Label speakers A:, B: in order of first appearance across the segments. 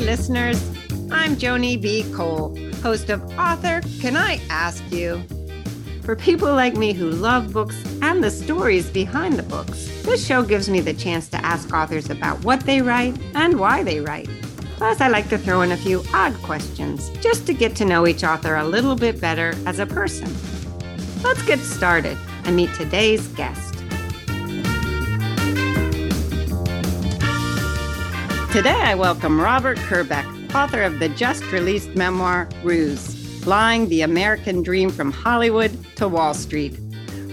A: Listeners. I'm Joni B. Cole, host of Author Can I Ask You? For people like me who love books and the stories behind the books, this show gives me the chance to ask authors about what they write and why they write. Plus, I like to throw in a few odd questions just to get to know each author a little bit better as a person. Let's get started and meet today's guest. Today, I welcome Robert Kerbeck, author of the just released memoir, Ruse Lying the American Dream from Hollywood to Wall Street.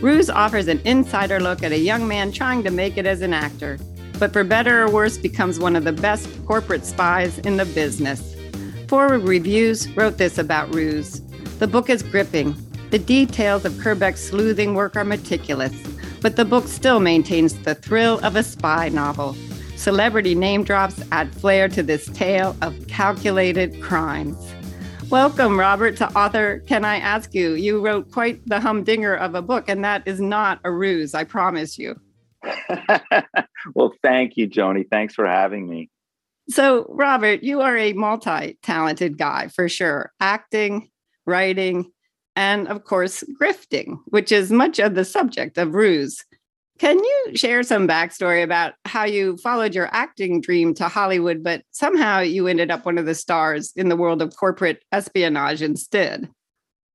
A: Ruse offers an insider look at a young man trying to make it as an actor, but for better or worse, becomes one of the best corporate spies in the business. Foreword Reviews wrote this about Ruse. The book is gripping. The details of Kerbeck's sleuthing work are meticulous, but the book still maintains the thrill of a spy novel. Celebrity name drops add flair to this tale of calculated crimes. Welcome, Robert, to Author Can I Ask You? You wrote quite the humdinger of a book, and that is not a ruse, I promise you.
B: well, thank you, Joni. Thanks for having me.
A: So, Robert, you are a multi talented guy for sure acting, writing, and of course, grifting, which is much of the subject of Ruse. Can you share some backstory about how you followed your acting dream to Hollywood, but somehow you ended up one of the stars in the world of corporate espionage instead?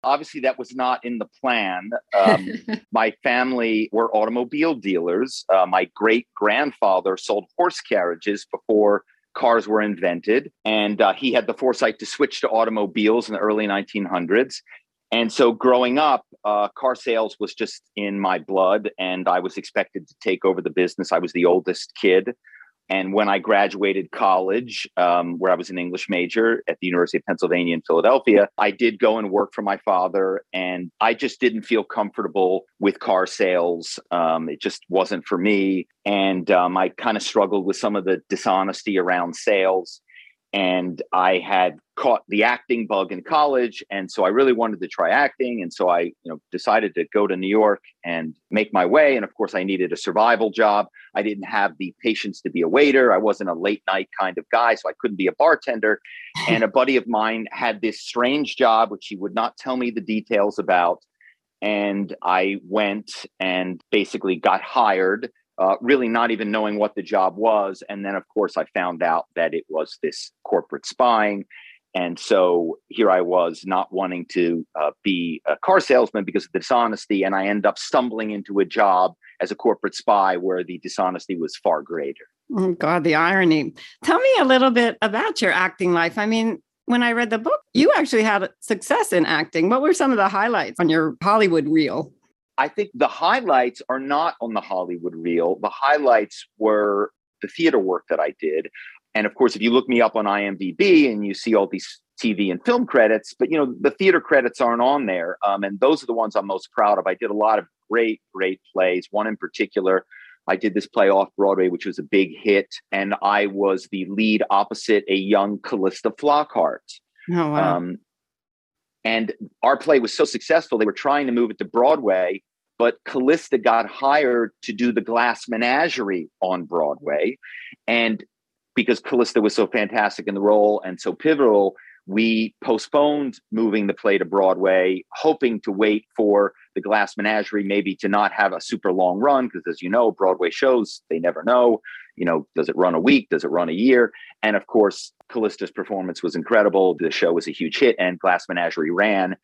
B: Obviously, that was not in the plan. Um, my family were automobile dealers. Uh, my great grandfather sold horse carriages before cars were invented, and uh, he had the foresight to switch to automobiles in the early 1900s. And so growing up, uh, car sales was just in my blood, and I was expected to take over the business. I was the oldest kid. And when I graduated college, um, where I was an English major at the University of Pennsylvania in Philadelphia, I did go and work for my father. And I just didn't feel comfortable with car sales. Um, it just wasn't for me. And um, I kind of struggled with some of the dishonesty around sales and I had caught the acting bug in college, and so I really wanted to try acting, and so I, you know, decided to go to New York and make my way. And of course, I needed a survival job. I didn't have the patience to be a waiter. I wasn't a late night kind of guy, so I couldn't be a bartender. and a buddy of mine had this strange job, which he would not tell me the details about. And I went and basically got hired uh, really not even knowing what the job was. And then, of course, I found out that it was this corporate spying. And so here I was not wanting to uh, be a car salesman because of the dishonesty. And I end up stumbling into a job as a corporate spy where the dishonesty was far greater.
A: Oh, God, the irony. Tell me a little bit about your acting life. I mean, when I read the book, you actually had success in acting. What were some of the highlights on your Hollywood reel?
B: I think the highlights are not on the Hollywood reel. The highlights were the theater work that I did. And of course, if you look me up on IMDb and you see all these TV and film credits, but you know, the theater credits aren't on there. Um, and those are the ones I'm most proud of. I did a lot of great, great plays. One in particular, I did this play off Broadway, which was a big hit. And I was the lead opposite a young Calista Flockhart.
A: Oh, wow. Um,
B: and our play was so successful, they were trying to move it to Broadway but Callista got hired to do the Glass Menagerie on Broadway. And because Calista was so fantastic in the role and so pivotal, we postponed moving the play to Broadway, hoping to wait for the Glass Menagerie maybe to not have a super long run. Because as you know, Broadway shows, they never know, you know, does it run a week? Does it run a year? And of course, Calista's performance was incredible. The show was a huge hit and Glass Menagerie ran.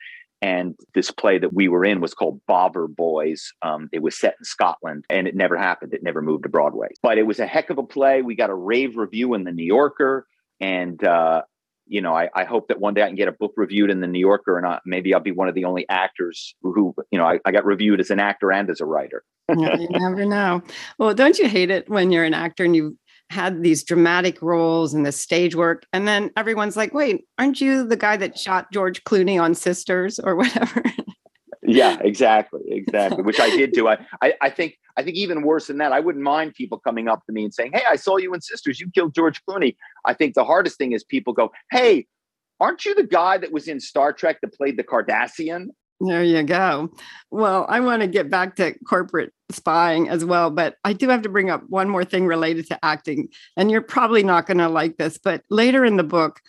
B: And this play that we were in was called Bobber Boys. Um, it was set in Scotland and it never happened. It never moved to Broadway. But it was a heck of a play. We got a rave review in the New Yorker. And, uh, you know, I, I, hope that one day I can get a book reviewed in the New Yorker and maybe I'll be one of the only actors who, you know, I, I, got reviewed as an actor and as a writer.
A: you never know. Well, don't you hate it when you're an actor and you had these dramatic roles and the stage work. And then everyone's like, wait, aren't you the guy that shot George Clooney on Sisters or whatever?
B: yeah, exactly. Exactly. Which I did do. I, I, I think I think even worse than that, I wouldn't mind people coming up to me and saying, Hey, I saw you in Sisters. You killed George Clooney. I think the hardest thing is people go, Hey, aren't you the guy that was in Star Trek that played the Cardassian?
A: There you go. Well, I want to get back to corporate spying as well, but I do have to bring up one more thing related to acting. And you're probably not going to like this, but later in the book,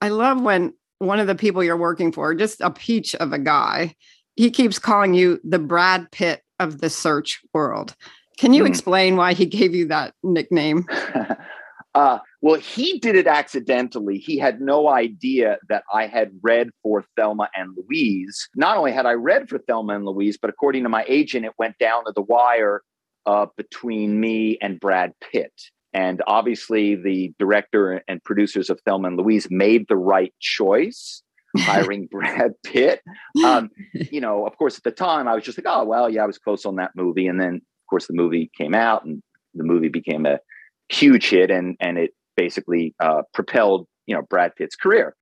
A: I love when one of the people you're working for, just a peach of a guy, he keeps calling you the Brad Pitt of the search world. Can you mm. explain why he gave you that nickname?
B: Uh, well, he did it accidentally. He had no idea that I had read for Thelma and Louise. Not only had I read for Thelma and Louise, but according to my agent, it went down to the wire uh, between me and Brad Pitt. And obviously, the director and producers of Thelma and Louise made the right choice hiring Brad Pitt. Um, you know, of course, at the time, I was just like, oh, well, yeah, I was close on that movie. And then, of course, the movie came out and the movie became a huge hit and and it basically uh, propelled you know Brad Pitt's career.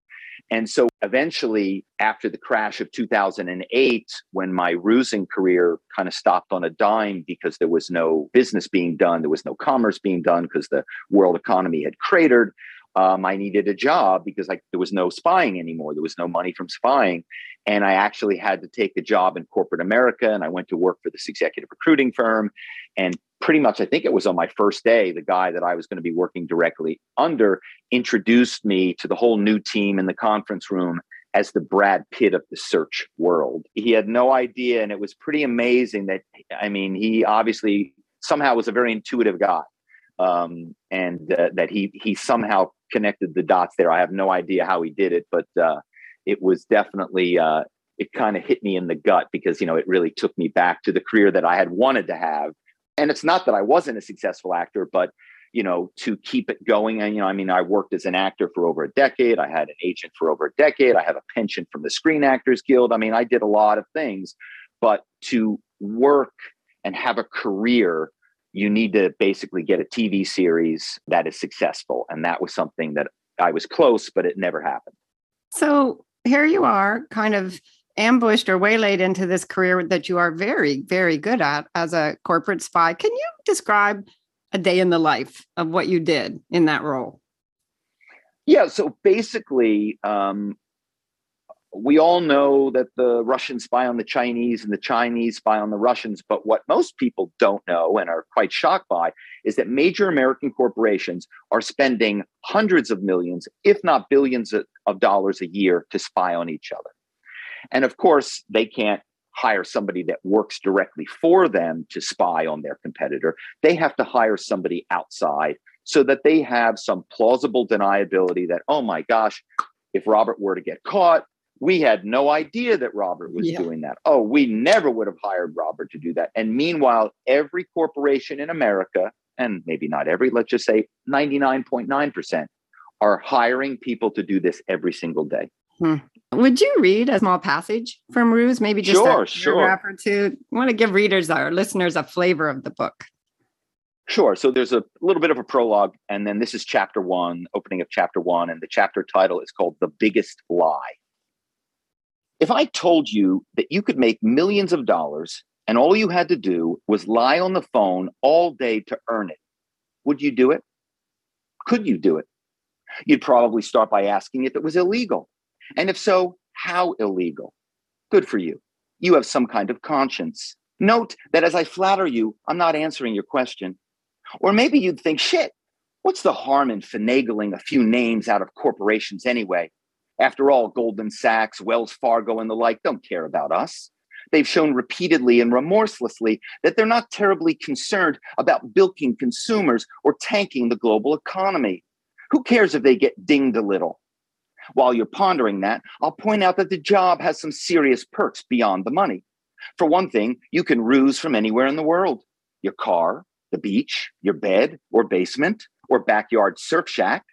B: And so eventually, after the crash of 2008, when my rusing career kind of stopped on a dime because there was no business being done, there was no commerce being done because the world economy had cratered, um, I needed a job because like there was no spying anymore. There was no money from spying, and I actually had to take a job in corporate America. And I went to work for this executive recruiting firm, and pretty much, I think it was on my first day, the guy that I was going to be working directly under introduced me to the whole new team in the conference room as the Brad Pitt of the search world. He had no idea, and it was pretty amazing that, I mean, he obviously somehow was a very intuitive guy. Um, and uh, that he he somehow connected the dots there. I have no idea how he did it, but uh, it was definitely uh, it kind of hit me in the gut because you know it really took me back to the career that I had wanted to have and it's not that I wasn't a successful actor, but you know, to keep it going. And you know, I mean, I worked as an actor for over a decade. I had an agent for over a decade. I have a pension from the Screen Actors Guild. I mean, I did a lot of things, but to work and have a career, you need to basically get a TV series that is successful. And that was something that I was close, but it never happened.
A: So here you are, kind of ambushed or waylaid into this career that you are very, very good at as a corporate spy. Can you describe a day in the life of what you did in that role?
B: Yeah, so basically, um, we all know that the Russians spy on the Chinese and the Chinese spy on the Russians. But what most people don't know and are quite shocked by is that major American corporations are spending hundreds of millions, if not billions of dollars a year to spy on each other. And of course, they can't hire somebody that works directly for them to spy on their competitor. They have to hire somebody outside so that they have some plausible deniability that, oh my gosh, if Robert were to get caught, we had no idea that Robert was yeah. doing that. Oh, we never would have hired Robert to do that. And meanwhile, every corporation in America, and maybe not every, let's just say 99.9%, are hiring people to do this every single day.
A: Hmm. Would you read a small passage from Ruse? Maybe just
B: sure,
A: a
B: sure.
A: paragraph or two. I want to give readers, our listeners, a flavor of the book.
B: Sure. So there's a little bit of a prologue, and then this is chapter one, opening of chapter one, and the chapter title is called The Biggest Lie. If I told you that you could make millions of dollars and all you had to do was lie on the phone all day to earn it, would you do it? Could you do it? You'd probably start by asking if it was illegal. And if so, how illegal? Good for you. You have some kind of conscience. Note that as I flatter you, I'm not answering your question. Or maybe you'd think, shit, what's the harm in finagling a few names out of corporations anyway? After all, Goldman Sachs, Wells Fargo, and the like don't care about us. They've shown repeatedly and remorselessly that they're not terribly concerned about bilking consumers or tanking the global economy. Who cares if they get dinged a little? While you're pondering that, I'll point out that the job has some serious perks beyond the money. For one thing, you can ruse from anywhere in the world your car, the beach, your bed or basement, or backyard surf shack,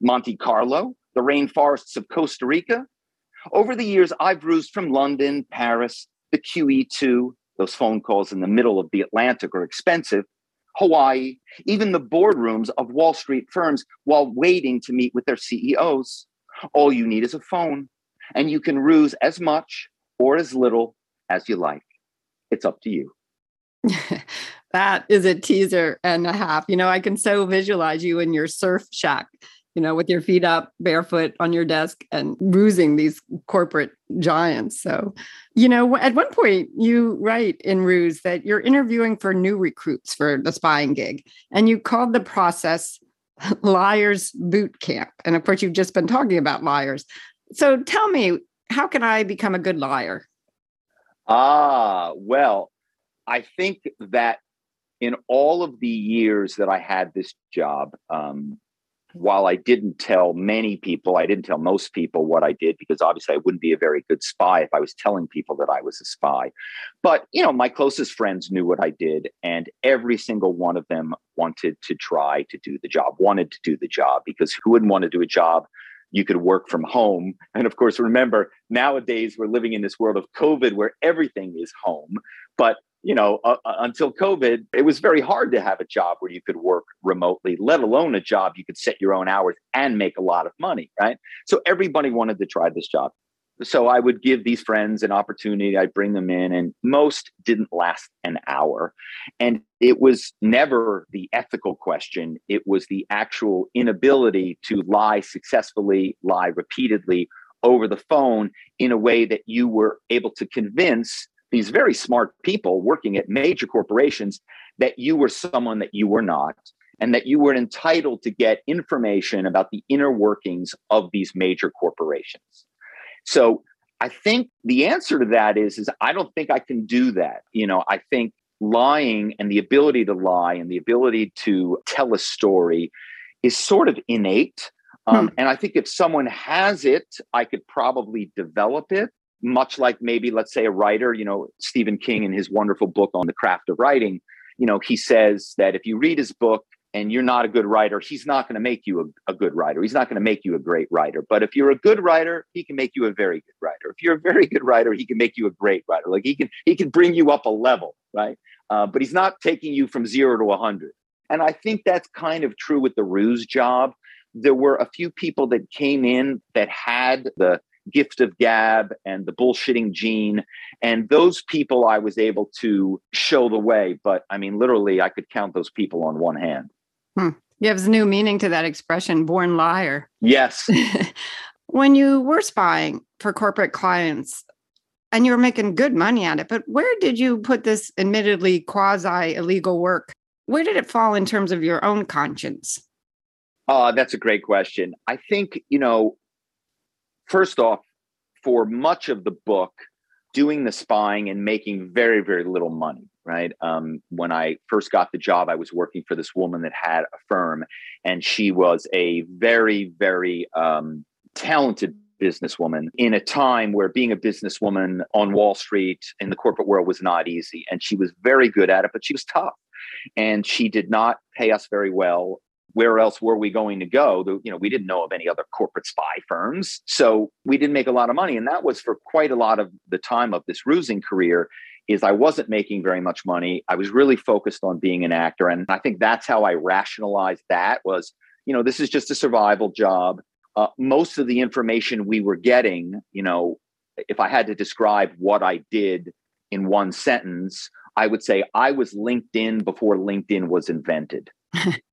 B: Monte Carlo, the rainforests of Costa Rica. Over the years, I've rused from London, Paris, the QE2, those phone calls in the middle of the Atlantic are expensive, Hawaii, even the boardrooms of Wall Street firms while waiting to meet with their CEOs. All you need is a phone, and you can ruse as much or as little as you like. It's up to you.
A: that is a teaser and a half. You know, I can so visualize you in your surf shack you know, with your feet up, barefoot on your desk and rusing these corporate giants. So, you know, at one point you write in Ruse that you're interviewing for new recruits for the spying gig, and you called the process liars boot camp. And of course, you've just been talking about liars. So tell me, how can I become a good liar?
B: Ah, well, I think that in all of the years that I had this job, um, while I didn't tell many people, I didn't tell most people what I did because obviously I wouldn't be a very good spy if I was telling people that I was a spy. But, you know, my closest friends knew what I did, and every single one of them wanted to try to do the job, wanted to do the job because who wouldn't want to do a job? You could work from home. And of course, remember, nowadays we're living in this world of COVID where everything is home. But you know, uh, uh, until COVID, it was very hard to have a job where you could work remotely, let alone a job you could set your own hours and make a lot of money, right? So everybody wanted to try this job. So I would give these friends an opportunity. I'd bring them in, and most didn't last an hour. And it was never the ethical question, it was the actual inability to lie successfully, lie repeatedly over the phone in a way that you were able to convince these very smart people working at major corporations that you were someone that you were not and that you were entitled to get information about the inner workings of these major corporations. So I think the answer to that is is I don't think I can do that. You know, I think lying and the ability to lie and the ability to tell a story is sort of innate. Um, hmm. And I think if someone has it, I could probably develop it much like maybe let's say a writer you know stephen king in his wonderful book on the craft of writing you know he says that if you read his book and you're not a good writer he's not going to make you a, a, good writer. He's not going to make you a great writer. But if you're a good writer he can make you a very good writer. If you're a very good writer he can make you a great writer. Like he can he can bring you up a level right? Uh, but he's not taking you from zero to 100 and i think that's kind of true with the ruse job. There were a few people that came in that had the gift of gab and the bullshitting gene. And those people I was able to show the way. But I mean, literally, I could count those people on one hand.
A: Hmm. Gives new meaning to that expression, born liar.
B: Yes.
A: when you were spying for corporate clients, and you were making good money at it, but where did you put this admittedly quasi illegal work? Where did it fall in terms of your own conscience?
B: Oh, that's a great question. I think, you know, first off, for much of the book, doing the spying and making very, very little money, right? Um, when I first got the job, I was working for this woman that had a firm, and she was a very, very um, talented businesswoman in a time where being a businesswoman on Wall Street in the corporate world was not easy. And she was very good at it, but she was tough. And she did not pay us very well where else were we going to go? You know, we didn't know of any other corporate spy firms. So we didn't make a lot of money. And that was for quite a lot of the time of this rusing career is I wasn't making very much money. I was really focused on being an actor. And I think that's how I rationalized that was, you know, this is just a survival job. Uh, most of the information we were getting, you know, if I had to describe what I did in one sentence, I would say I was LinkedIn before LinkedIn was invented.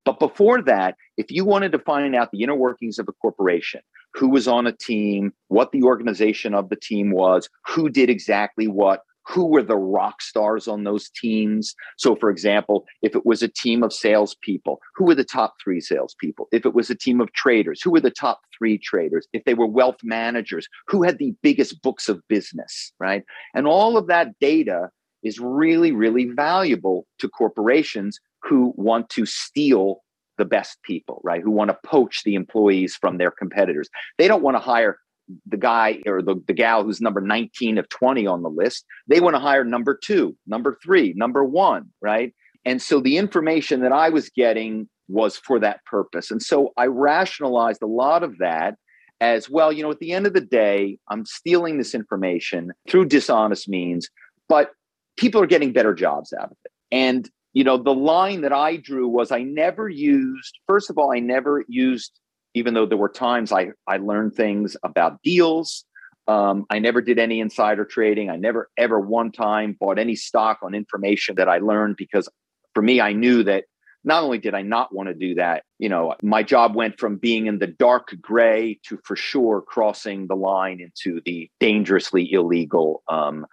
B: But before that, if you wanted to find out the inner workings of a corporation, who was on a team, what the organization of the team was, who did exactly what, who were the rock stars on those teams. So, for example, if it was a team of salespeople, who were the top three salespeople? If it was a team of traders, who were the top three traders? If they were wealth managers, who had the biggest books of business, right? And all of that data is really, really valuable to corporations who want to steal the best people, right? Who want to poach the employees from their competitors. They don't want to hire the guy or the, the gal who's number 19 of 20 on the list. They want to hire number two, number three, number one, right? And so the information that I was getting was for that purpose. And so I rationalized a lot of that as well. You know, at the end of the day, I'm stealing this information through dishonest means, but people are getting better jobs out of it. And you know, the line that I drew was I never used, first of all, I never used, even though there were times I, I learned things about deals. Um, I never did any insider trading. I never ever one time bought any stock on information that I learned because for me, I knew that not only did I not want to do that, you know, my job went from being in the dark gray to for sure crossing the line into the dangerously illegal. Um,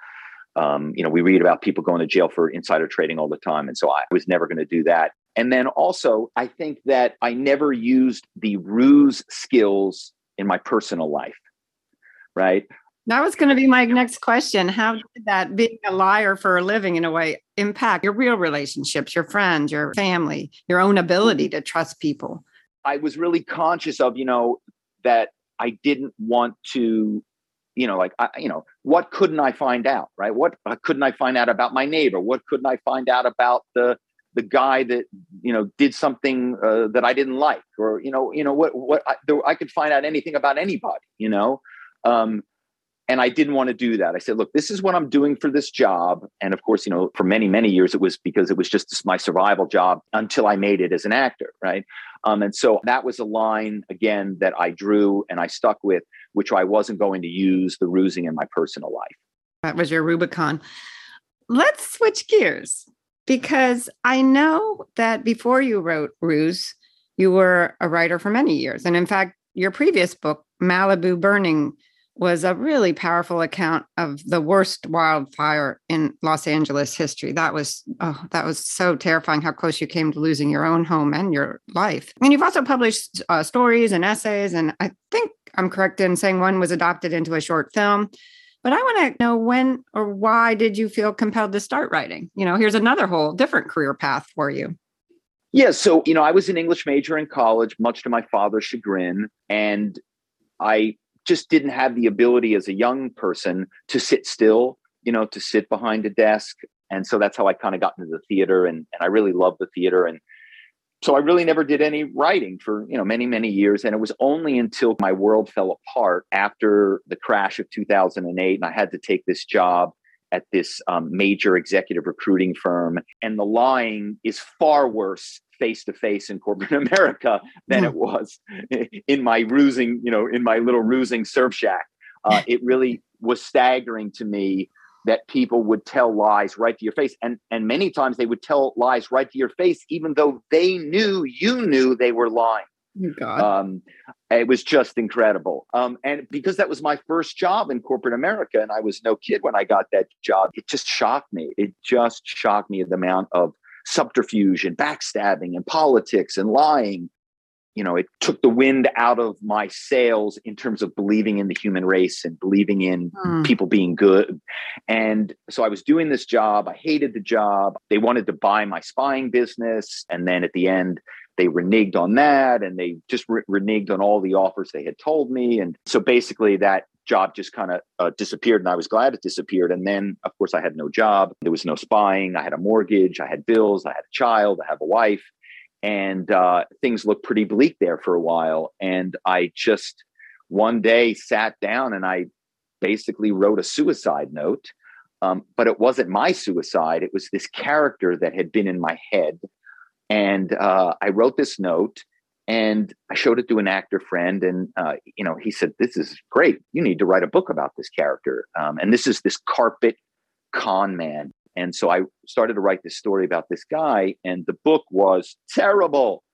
B: um, you know, we read about people going to jail for insider trading all the time. And so I was never going to do that. And then also, I think that I never used the ruse skills in my personal life, right?
A: That was going to be my next question. How did that being a liar for a living in a way impact your real relationships, your friends, your family, your own ability to trust people?
B: I was really conscious of, you know, that I didn't want to, you know, like, I, you know, what couldn't I find out, right? What uh, couldn't I find out about my neighbor? What couldn't I find out about the, the guy that you know did something uh, that I didn't like, or you know, you know what what I, there, I could find out anything about anybody, you know, um, and I didn't want to do that. I said, look, this is what I'm doing for this job. And of course, you know, for many, many years, it was because it was just my survival job until I made it as an actor. Right. Um, and so that was a line, again, that I drew and I stuck with, which I wasn't going to use the rusing in my personal life.
A: That was your Rubicon. Let's switch gears because I know that before you wrote Ruse, you were a writer for many years. And in fact, your previous book, Malibu Burning, was a really powerful account of the worst wildfire in Los Angeles history. That was oh, that was so terrifying how close you came to losing your own home and your life. And you've also published uh, stories and essays, and I think I'm correct in saying one was adopted into a short film. But I want to know when or why did you feel compelled to start writing? You know, here's another whole different career path for you.
B: Yeah, so you know, I was an English major in college, much to my father's chagrin, and I just didn't have the ability as a young person to sit still, you know, to sit behind a desk. And so that's how I kind of got into the theater and, and I really loved the theater. And so I really never did any writing for, you know, many, many years. And it was only until my world fell apart after the crash of 2008 and I had to take this job at this um, major executive recruiting firm. And the lying is far worse face to face in corporate America than it was in my rusing, you know, in my little rusing surf shack. Uh, it really was staggering to me that people would tell lies right to your face, and and many times they would tell lies right to your face, even though they knew you knew they were lying.
A: Oh, God.
B: Um, it was just incredible. Um, and because that was my first job in corporate America, and I was no kid when I got that job, it just shocked me. It just shocked me the amount of subterfuge and backstabbing and politics and lying. You know, it took the wind out of my sails in terms of believing in the human race and believing in mm. people being good. And so I was doing this job. I hated the job. They wanted to buy my spying business. And then at the end, they reneged on that and they just re- reneged on all the offers they had told me. And so basically, that job just kind of uh, disappeared and I was glad it disappeared. And then, of course, I had no job. There was no spying. I had a mortgage. I had bills. I had a child. I have a wife. And uh, things looked pretty bleak there for a while. And I just one day sat down and I basically wrote a suicide note. Um, but it wasn't my suicide. It was this character that had been in my head. And uh, I wrote this note and I showed it to an actor friend, and uh, you know, he said, "This is great. You need to write a book about this character." Um, and this is this carpet con man. And so I started to write this story about this guy, and the book was terrible.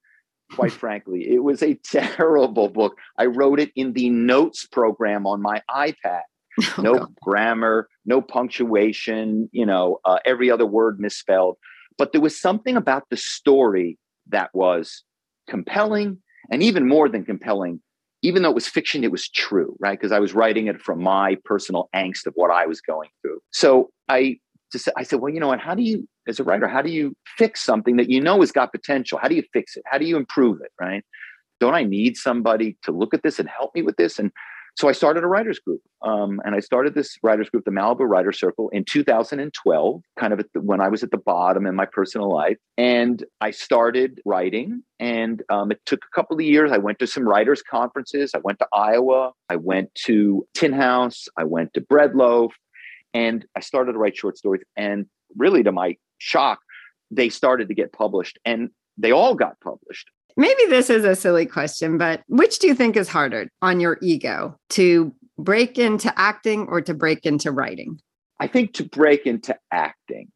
B: Quite frankly, it was a terrible book. I wrote it in the notes program on my iPad. Oh, no God. grammar, no punctuation. You know, uh, every other word misspelled. But there was something about the story that was compelling and even more than compelling even though it was fiction it was true right? Because i was writing it from my personal angst of what i was going through. So i just i said well you know what? How do you as a writer how do you fix something that you know has got potential? How do you fix it? How do you improve it? Right? Don't i need somebody to look at this and help me with this? And so I started a writers group, um, and I started this writers group, the Malibu Writer Circle, in 2012, kind of the, when I was at the bottom in my personal life. And I started writing, and um, it took a couple of years. I went to some writers' conferences. I went to Iowa. I went to Tin House. I went to Breadloaf, and I started to write short stories. And really, to my shock, they started to get published, and they all got published.
A: Maybe this is a silly question, but which do you think is harder on your ego to break into acting or to break into writing?
B: I think to break into acting.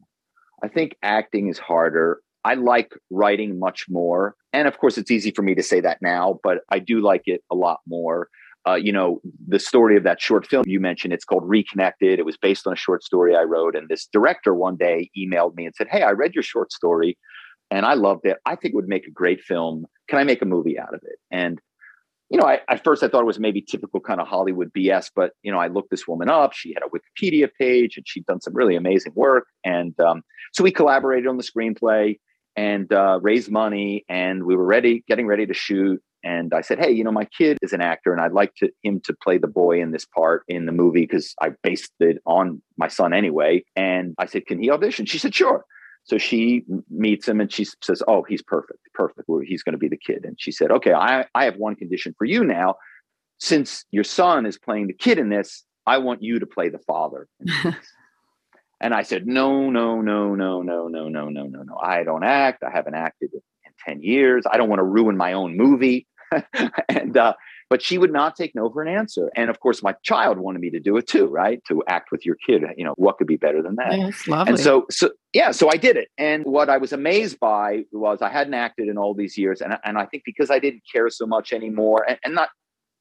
B: I think acting is harder. I like writing much more. And of course, it's easy for me to say that now, but I do like it a lot more. Uh, you know, the story of that short film you mentioned, it's called Reconnected. It was based on a short story I wrote. And this director one day emailed me and said, Hey, I read your short story and I loved it. I think it would make a great film. Can I make a movie out of it? And you know, I, at first I thought it was maybe typical kind of Hollywood BS, but you know, I looked this woman up. She had a Wikipedia page, and she'd done some really amazing work. And um, so we collaborated on the screenplay and uh, raised money, and we were ready, getting ready to shoot. And I said, "Hey, you know, my kid is an actor, and I'd like to, him to play the boy in this part in the movie because I based it on my son anyway." And I said, "Can he audition?" She said, "Sure." So she meets him and she says, Oh, he's perfect, perfect. He's going to be the kid. And she said, Okay, I, I have one condition for you now. Since your son is playing the kid in this, I want you to play the father. and I said, No, no, no, no, no, no, no, no, no, no. I don't act. I haven't acted in 10 years. I don't want to ruin my own movie. and uh, but she would not take no for an answer. And of course, my child wanted me to do it too, right? To act with your kid. You know, what could be better than that?
A: Yes, lovely.
B: And so, so yeah, so I did it. And what I was amazed by was I hadn't acted in all these years, and and I think because I didn't care so much anymore, and, and not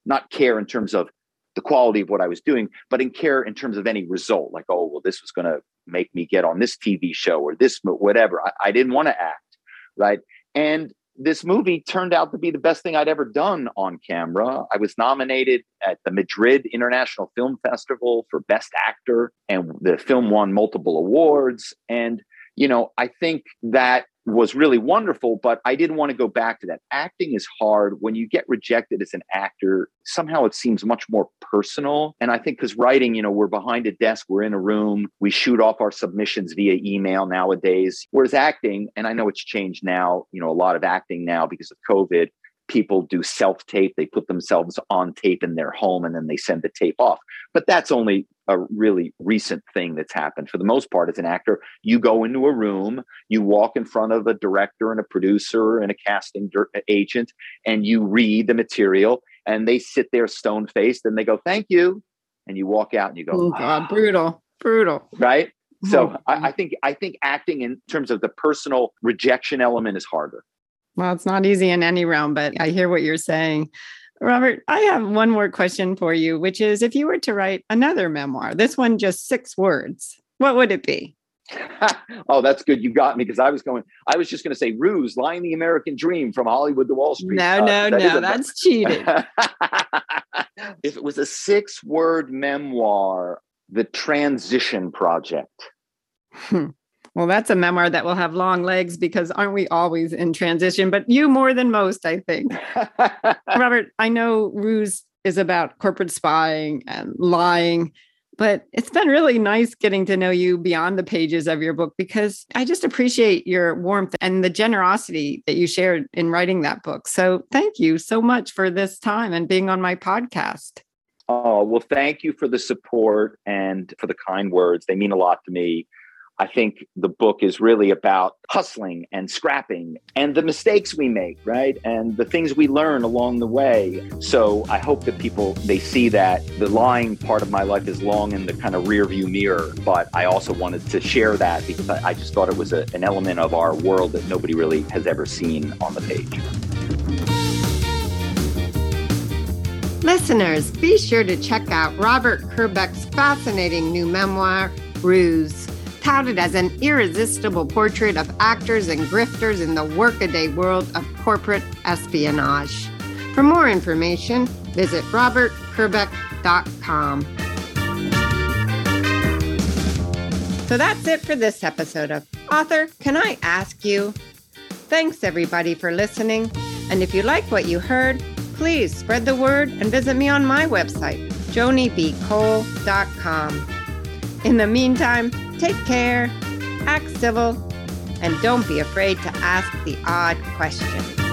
B: not care in terms of the quality of what I was doing, but in care in terms of any result, like, oh, well, this was going to make me get on this TV show or this, whatever. I, I didn't want to act, right? And this movie turned out to be the best thing I'd ever done on camera. I was nominated at the Madrid International Film Festival for Best Actor, and the film won multiple awards. And, you know, I think that was really wonderful, but I didn't want to go back to that. Acting is hard. When you get rejected as an actor, somehow it seems much more personal. And I think because writing, you know, we're behind a desk, we're in a room, we shoot off our submissions via email nowadays. Whereas acting, and I know it's changed now, you know, a lot of acting now because of COVID, people do self tape. They put themselves on tape in their home and then they send the tape off. But that's only a really recent thing that's happened. For the most part, as an actor, you go into a room, you walk in front of a director and a producer and a casting agent, and you read the material, and they sit there stone faced and they go, Thank you. And you walk out and you go,
A: Oh, God, brutal, brutal.
B: Right. So mm-hmm. I, I think I think acting in terms of the personal rejection element is harder.
A: Well, it's not easy in any realm, but I hear what you're saying. Robert, I have one more question for you, which is if you were to write another memoir, this one just six words, what would it be?
B: oh, that's good. You got me because I was going, I was just going to say ruse, lying the American dream from Hollywood to Wall Street.
A: No, uh, no, that no, that's cheating.
B: if it was a six word memoir, The Transition Project.
A: Hmm. Well, that's a memoir that will have long legs because aren't we always in transition? But you more than most, I think. Robert, I know Ruse is about corporate spying and lying, but it's been really nice getting to know you beyond the pages of your book because I just appreciate your warmth and the generosity that you shared in writing that book. So thank you so much for this time and being on my podcast.
B: Oh, well, thank you for the support and for the kind words. They mean a lot to me. I think the book is really about hustling and scrapping and the mistakes we make, right? And the things we learn along the way. So I hope that people they see that the lying part of my life is long in the kind of rear view mirror, but I also wanted to share that because I, just thought it was a, an element of our world that nobody really has ever seen on the page.
A: Listeners, be sure to check out Robert Kerbeck's fascinating new memoir, Ruse touted as an irresistible portrait of actors and grifters in the workaday world of corporate espionage. For more information, visit robertkerbeck.com. So that's it for this episode of Author Can I Ask You? Thanks everybody for listening. And if you like what you heard, please spread the word and visit me on my website, jonibcole.com. In the meantime, Take care, act civil, and don't be afraid to ask the odd questions.